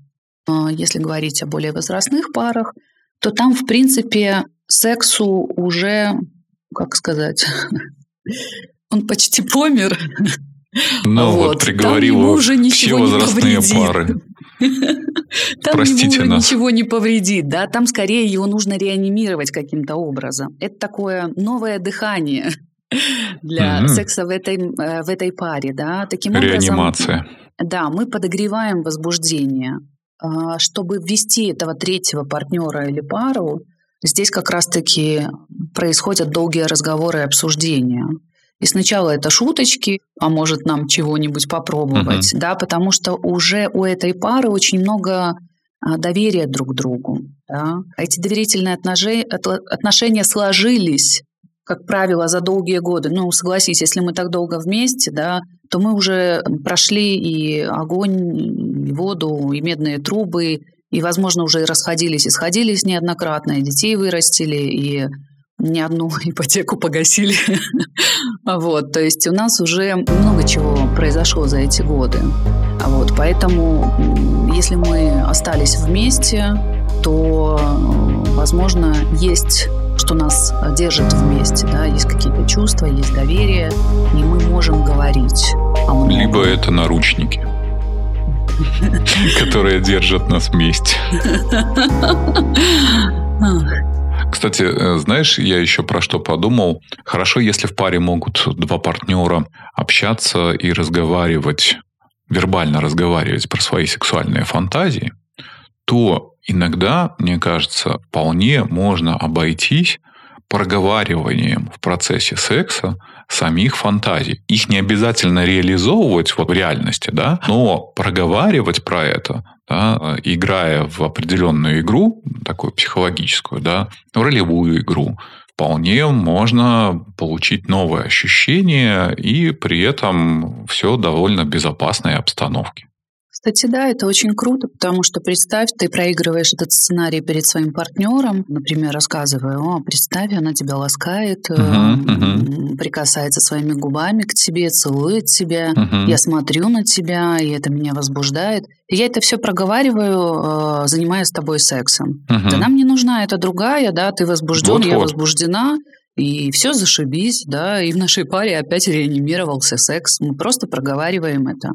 [SPEAKER 2] Если говорить о более возрастных парах, то там, в принципе, сексу уже, как сказать, он почти помер.
[SPEAKER 1] Ну вот, вот приговорил уже все возрастные пары.
[SPEAKER 2] Там Простите ему нас. ничего не повредит, да, там скорее его нужно реанимировать каким-то образом. Это такое новое дыхание для mm-hmm. секса в этой, э, в этой паре, да.
[SPEAKER 1] Таким Реанимация.
[SPEAKER 2] Образом, да, мы подогреваем возбуждение. А, чтобы ввести этого третьего партнера или пару, здесь как раз-таки происходят долгие разговоры и обсуждения. И сначала это шуточки, а может нам чего-нибудь попробовать, uh-huh. да, потому что уже у этой пары очень много а, доверия друг к другу. Да. Эти доверительные отношения сложились, как правило, за долгие годы. Ну, согласись, если мы так долго вместе, да, то мы уже прошли и огонь, и воду, и медные трубы, и, возможно, уже и расходились и сходились неоднократно, и детей вырастили, и не одну ипотеку погасили. вот, то есть у нас уже много чего произошло за эти годы. Вот, поэтому, если мы остались вместе, то, возможно, есть что нас держит вместе, да, есть какие-то чувства, есть доверие, и мы можем говорить.
[SPEAKER 1] Либо это наручники которые держат нас вместе. Кстати, э, знаешь, я еще про что подумал. Хорошо, если в паре могут два партнера общаться и разговаривать, вербально разговаривать про свои сексуальные фантазии, то иногда, мне кажется, вполне можно обойтись проговариванием в процессе секса самих фантазий. Их не обязательно реализовывать вот в реальности, да, но проговаривать про это, да, играя в определенную игру, такую психологическую, да, ролевую игру, вполне можно получить новое ощущение и при этом все довольно безопасной обстановке.
[SPEAKER 2] Кстати, да, это очень круто, потому что представь, ты проигрываешь этот сценарий перед своим партнером, например, рассказывая, о, представь, она тебя ласкает, uh-huh, uh-huh. прикасается своими губами к тебе, целует тебя, uh-huh. я смотрю на тебя, и это меня возбуждает. И я это все проговариваю, э, занимаясь с тобой сексом. Uh-huh. Да нам не нужна эта другая, да, ты возбужден, Вот-вот. я возбуждена, и все зашибись, да, и в нашей паре опять реанимировался секс. Мы просто проговариваем это.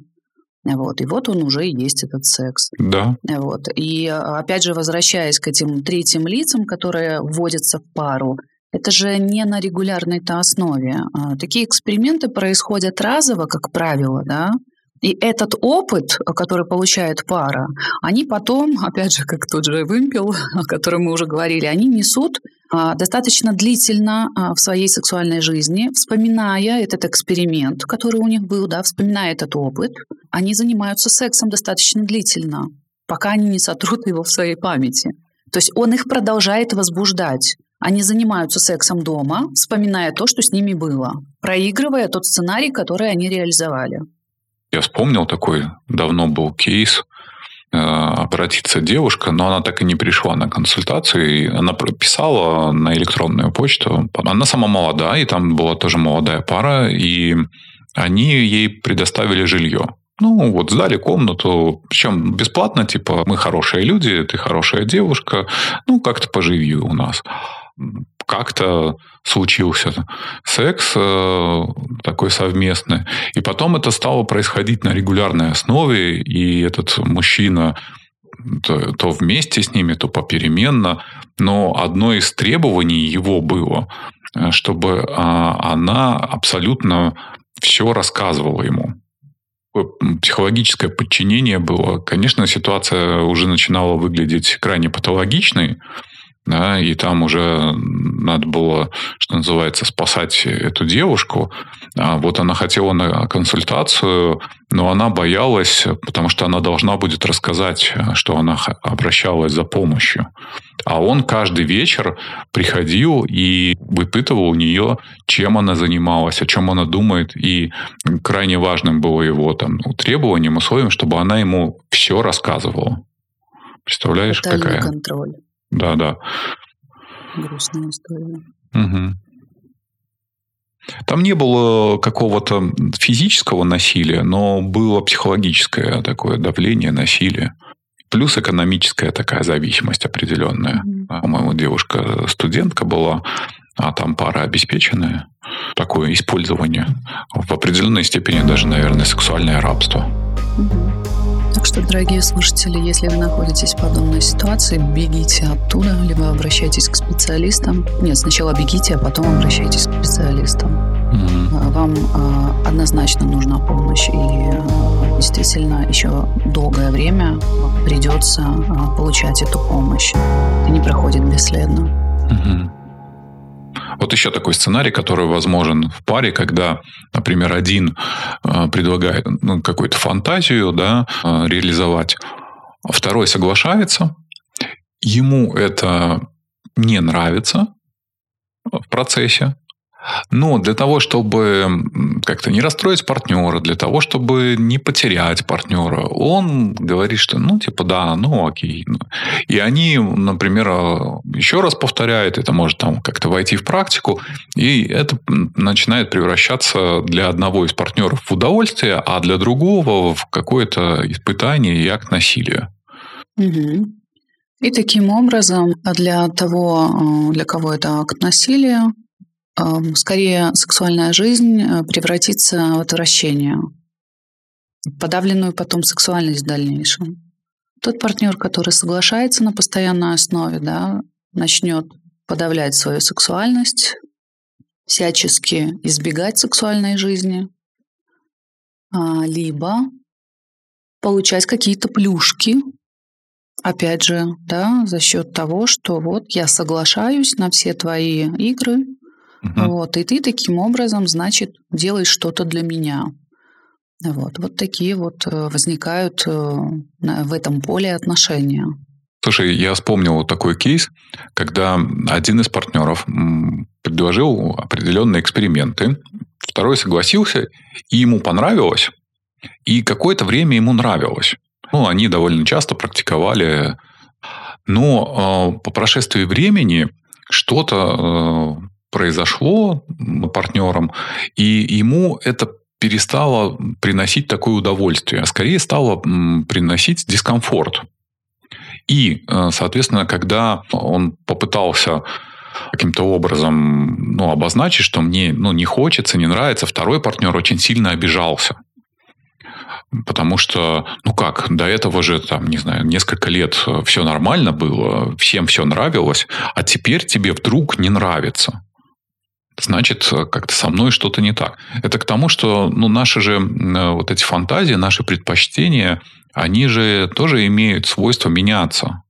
[SPEAKER 2] Вот. И вот он уже есть этот секс.
[SPEAKER 1] Да.
[SPEAKER 2] Вот. И опять же, возвращаясь к этим третьим лицам, которые вводятся в пару, это же не на регулярной-то основе. А, такие эксперименты происходят разово, как правило, да, и этот опыт, который получает пара, они потом, опять же, как тот же вымпел, о котором мы уже говорили, они несут а, достаточно длительно а, в своей сексуальной жизни, вспоминая этот эксперимент, который у них был, да, вспоминая этот опыт, они занимаются сексом достаточно длительно, пока они не сотрут его в своей памяти. То есть он их продолжает возбуждать. Они занимаются сексом дома, вспоминая то, что с ними было, проигрывая тот сценарий, который они реализовали.
[SPEAKER 1] Я вспомнил такой, давно был кейс, обратиться девушка, но она так и не пришла на консультацию. Она писала на электронную почту. Она сама молодая, и там была тоже молодая пара, и они ей предоставили жилье. Ну, вот сдали комнату, причем бесплатно, типа, мы хорошие люди, ты хорошая девушка, ну, как-то поживи у нас как-то случился секс э, такой совместный. И потом это стало происходить на регулярной основе, и этот мужчина то, то вместе с ними, то попеременно. Но одно из требований его было, э, чтобы а, она абсолютно все рассказывала ему психологическое подчинение было. Конечно, ситуация уже начинала выглядеть крайне патологичной, да, и там уже надо было, что называется, спасать эту девушку. А вот она хотела на консультацию, но она боялась, потому что она должна будет рассказать, что она обращалась за помощью. А он каждый вечер приходил и выпытывал у нее, чем она занималась, о чем она думает. И крайне важным было его там, требованием, условием, чтобы она ему все рассказывала. Представляешь,
[SPEAKER 2] Тотальный
[SPEAKER 1] какая?
[SPEAKER 2] контроль.
[SPEAKER 1] Да, да.
[SPEAKER 2] Грустная история.
[SPEAKER 1] Угу. Там не было какого-то физического насилия, но было психологическое такое давление, насилие. Плюс экономическая такая зависимость определенная. Mm-hmm. По-моему, девушка студентка была, а там пара обеспеченная. Такое использование. В определенной степени даже, наверное, сексуальное рабство.
[SPEAKER 2] Mm-hmm. Так что, дорогие слушатели, если вы находитесь в подобной ситуации, бегите оттуда, либо обращайтесь к специалистам. Нет, сначала бегите, а потом обращайтесь к специалистам. Mm-hmm. Вам а, однозначно нужна помощь, и а, действительно еще долгое время придется а, получать эту помощь. Это не проходит бесследно.
[SPEAKER 1] Mm-hmm. Вот еще такой сценарий, который возможен в паре, когда, например, один э, предлагает ну, какую-то фантазию да, э, реализовать, а второй соглашается, ему это не нравится в процессе, но для того, чтобы как-то не расстроить партнера, для того, чтобы не потерять партнера, он говорит, что ну, типа, да, ну, окей. И они, например, еще раз повторяют, это может там как-то войти в практику, и это начинает превращаться для одного из партнеров в удовольствие, а для другого в какое-то испытание и акт насилия.
[SPEAKER 2] И таким образом, для того, для кого это акт насилия, скорее сексуальная жизнь э, превратится в отвращение, подавленную потом сексуальность в дальнейшем. Тот партнер, который соглашается на постоянной основе, да, начнет подавлять свою сексуальность, всячески избегать сексуальной жизни, а, либо получать какие-то плюшки Опять же, да, за счет того, что вот я соглашаюсь на все твои игры, угу. вот, и ты таким образом, значит, делаешь что-то для меня. Вот, вот такие вот э, возникают э, в этом поле отношения.
[SPEAKER 1] Слушай, я вспомнил вот такой кейс, когда один из партнеров предложил определенные эксперименты, второй согласился, и ему понравилось, и какое-то время ему нравилось. Ну, они довольно часто практиковали. Но э, по прошествии времени что-то э, произошло партнером, и ему это перестало приносить такое удовольствие, а скорее стало приносить дискомфорт. И, э, соответственно, когда он попытался каким-то образом ну, обозначить, что мне ну, не хочется, не нравится, второй партнер очень сильно обижался. Потому что, ну как, до этого же, там, не знаю, несколько лет э, все нормально было, всем все нравилось, а теперь тебе вдруг не нравится. Значит, э, как-то со мной что-то не так. Это к тому, что ну, наши же вот эти фантазии, наши предпочтения, они же тоже имеют свойство меняться.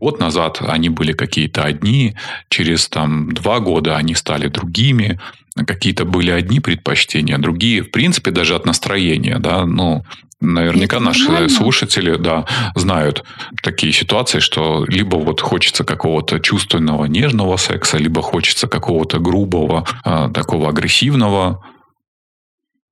[SPEAKER 1] Год назад они были какие-то одни, через там, два года они стали другими, какие-то были одни предпочтения, другие, в принципе, даже от настроения, да, ну, наверняка Это наши нормально. слушатели, да, знают такие ситуации, что либо вот хочется какого-то чувственного, нежного секса, либо хочется какого-то грубого, а, такого агрессивного,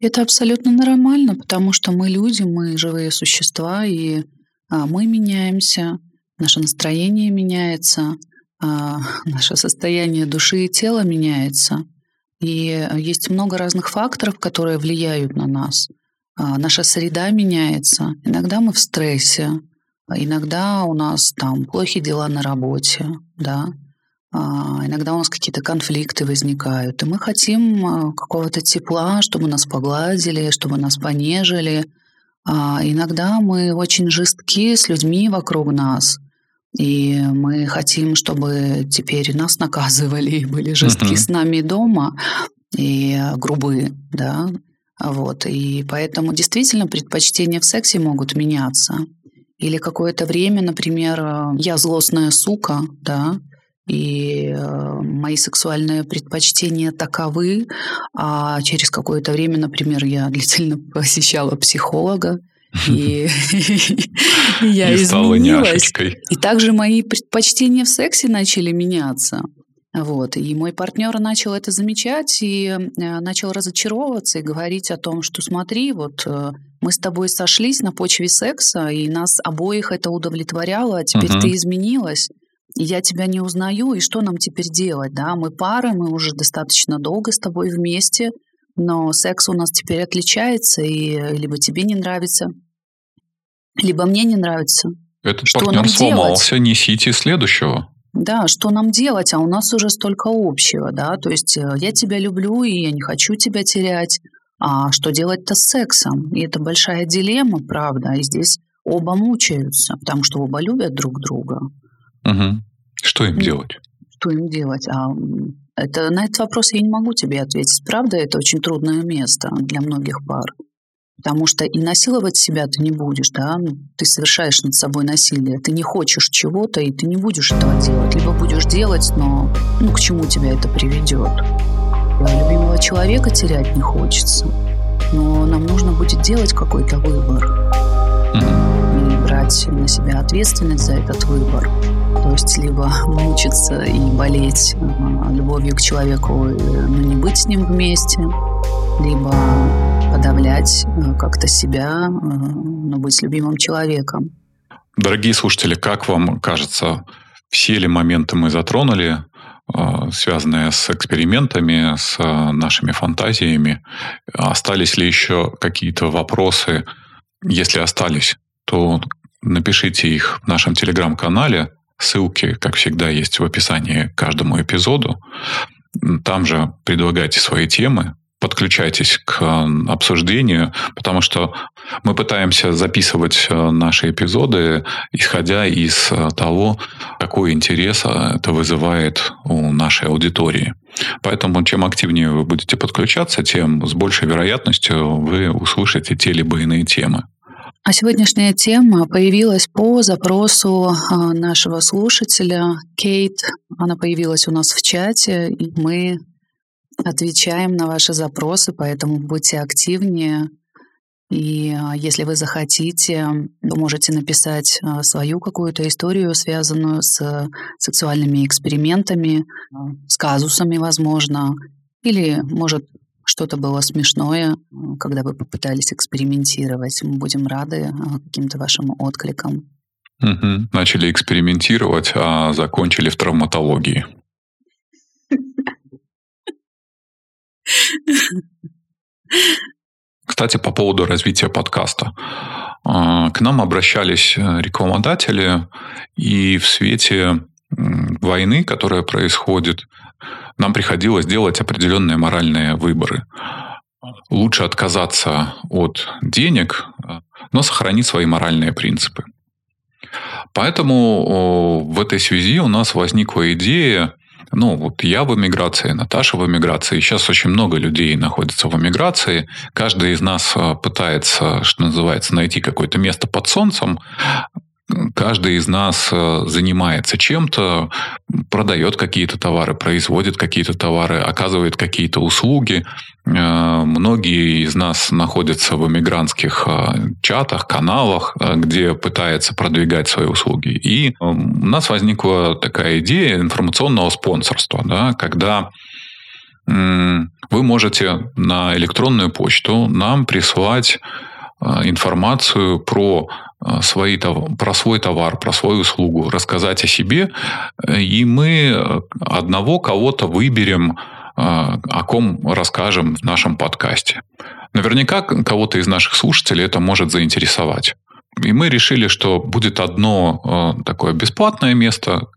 [SPEAKER 2] это абсолютно нормально, потому что мы люди, мы живые существа, и а, мы меняемся, наше настроение меняется, а, наше состояние души и тела меняется. И есть много разных факторов, которые влияют на нас. А, наша среда меняется. Иногда мы в стрессе, иногда у нас там плохие дела на работе, да. А, иногда у нас какие-то конфликты возникают, и мы хотим а, какого-то тепла, чтобы нас погладили, чтобы нас понежили. А, иногда мы очень жестки с людьми вокруг нас, и мы хотим, чтобы теперь нас наказывали и были жестки uh-huh. с нами дома и грубые, да. Вот. И поэтому действительно предпочтения в сексе могут меняться. Или какое-то время, например, я злостная сука, да, и э, мои сексуальные предпочтения таковы, а через какое-то время, например, я длительно посещала психолога, и я изменилась. И также мои предпочтения в сексе начали меняться. Вот. И мой партнер начал это замечать и э, начал разочаровываться и говорить о том, что смотри, вот э, мы с тобой сошлись на почве секса, и нас обоих это удовлетворяло, а теперь uh-huh. ты изменилась я тебя не узнаю, и что нам теперь делать, да? Мы пара, мы уже достаточно долго с тобой вместе, но секс у нас теперь отличается, и либо тебе не нравится, либо мне не нравится.
[SPEAKER 1] Этот что партнер сломался, несите следующего.
[SPEAKER 2] Да, что нам делать, а у нас уже столько общего, да, то есть э, я тебя люблю, и я не хочу тебя терять, а что делать-то с сексом? И это большая дилемма, правда, и здесь оба мучаются, потому что оба любят друг друга.
[SPEAKER 1] Угу. Что им делать?
[SPEAKER 2] Что им делать? А это, на этот вопрос я не могу тебе ответить. Правда, это очень трудное место для многих пар. Потому что и насиловать себя ты не будешь, да, ну, ты совершаешь над собой насилие, ты не хочешь чего-то, и ты не будешь этого делать. Либо будешь делать, но ну, к чему тебя это приведет? Любимого человека терять не хочется, но нам нужно будет делать какой-то выбор. Mm-hmm. И брать на себя ответственность за этот выбор. То есть либо мучиться и болеть э, любовью к человеку, но не быть с ним вместе, либо подавлять э, как-то себя, э, но быть любимым человеком.
[SPEAKER 1] Дорогие слушатели, как вам кажется, все ли моменты мы затронули, связанные с экспериментами, с нашими фантазиями? Остались ли еще какие-то вопросы? Если остались, то напишите их в нашем телеграм-канале. Ссылки, как всегда, есть в описании к каждому эпизоду. Там же предлагайте свои темы, подключайтесь к обсуждению, потому что мы пытаемся записывать э, наши эпизоды, исходя из э, того, какой интерес э, это вызывает у нашей аудитории. Поэтому чем активнее вы будете подключаться, тем с большей вероятностью вы услышите те либо иные темы.
[SPEAKER 2] А сегодняшняя тема появилась по запросу а, нашего слушателя Кейт. Она появилась у нас в чате, и мы отвечаем на ваши запросы, поэтому будьте активнее. И а, если вы захотите, вы можете написать а, свою какую-то историю, связанную с сексуальными экспериментами, с казусами, возможно, или, может, что-то было смешное, когда вы попытались экспериментировать. Мы будем рады а, каким-то вашим откликам.
[SPEAKER 1] Угу. Начали экспериментировать, а закончили в травматологии. Кстати, по поводу развития подкаста. А, к нам обращались э, рекламодатели, и в свете войны, которая происходит, нам приходилось делать определенные моральные выборы. Лучше отказаться от денег, но сохранить свои моральные принципы. Поэтому в этой связи у нас возникла идея, ну, вот я в эмиграции, Наташа в эмиграции. Сейчас очень много людей находится в эмиграции. Каждый из нас э, пытается, что называется, найти какое-то место под солнцем каждый из нас э, занимается чем-то, продает какие-то товары, производит какие-то товары, оказывает какие-то услуги. Э, многие из нас находятся в эмигрантских э, чатах, каналах, где пытаются продвигать свои услуги. И у нас возникла такая идея информационного спонсорства, да, когда вы можете на электронную почту нам прислать информацию про свои, про свой товар, про свою услугу, рассказать о себе, и мы одного кого-то выберем, о ком расскажем в нашем подкасте. Наверняка кого-то из наших слушателей это может заинтересовать. И мы решили, что будет одно такое бесплатное место,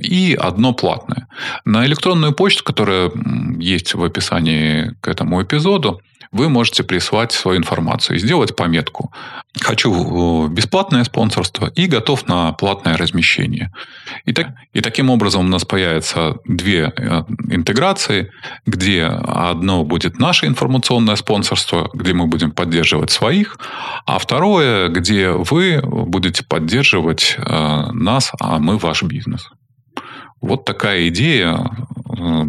[SPEAKER 1] и одно платное. На электронную почту, которая есть в описании к этому эпизоду, вы можете прислать свою информацию и сделать пометку «Хочу бесплатное спонсорство» и «Готов на платное размещение». И, так, и таким образом у нас появятся две э, интеграции, где одно будет наше информационное спонсорство, где мы будем поддерживать своих, а второе, где вы будете поддерживать э, нас, а мы ваш бизнес. Вот такая идея, э,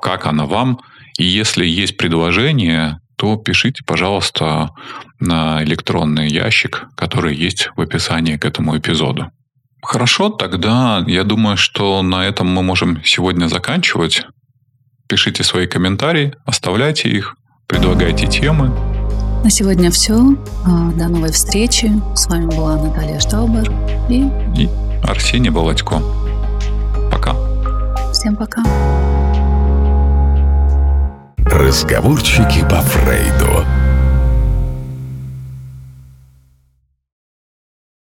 [SPEAKER 1] как она вам. И если есть предложение, то пишите, пожалуйста, на электронный ящик, который есть в описании к этому эпизоду. Хорошо, тогда я думаю, что на этом мы можем сегодня заканчивать. Пишите свои комментарии, оставляйте их, предлагайте темы.
[SPEAKER 2] На сегодня все. А, до новой встречи. С вами была Наталья Штаубер
[SPEAKER 1] и, и Арсений Володько. Пока.
[SPEAKER 2] Всем пока.
[SPEAKER 3] Разговорчики по Фрейду.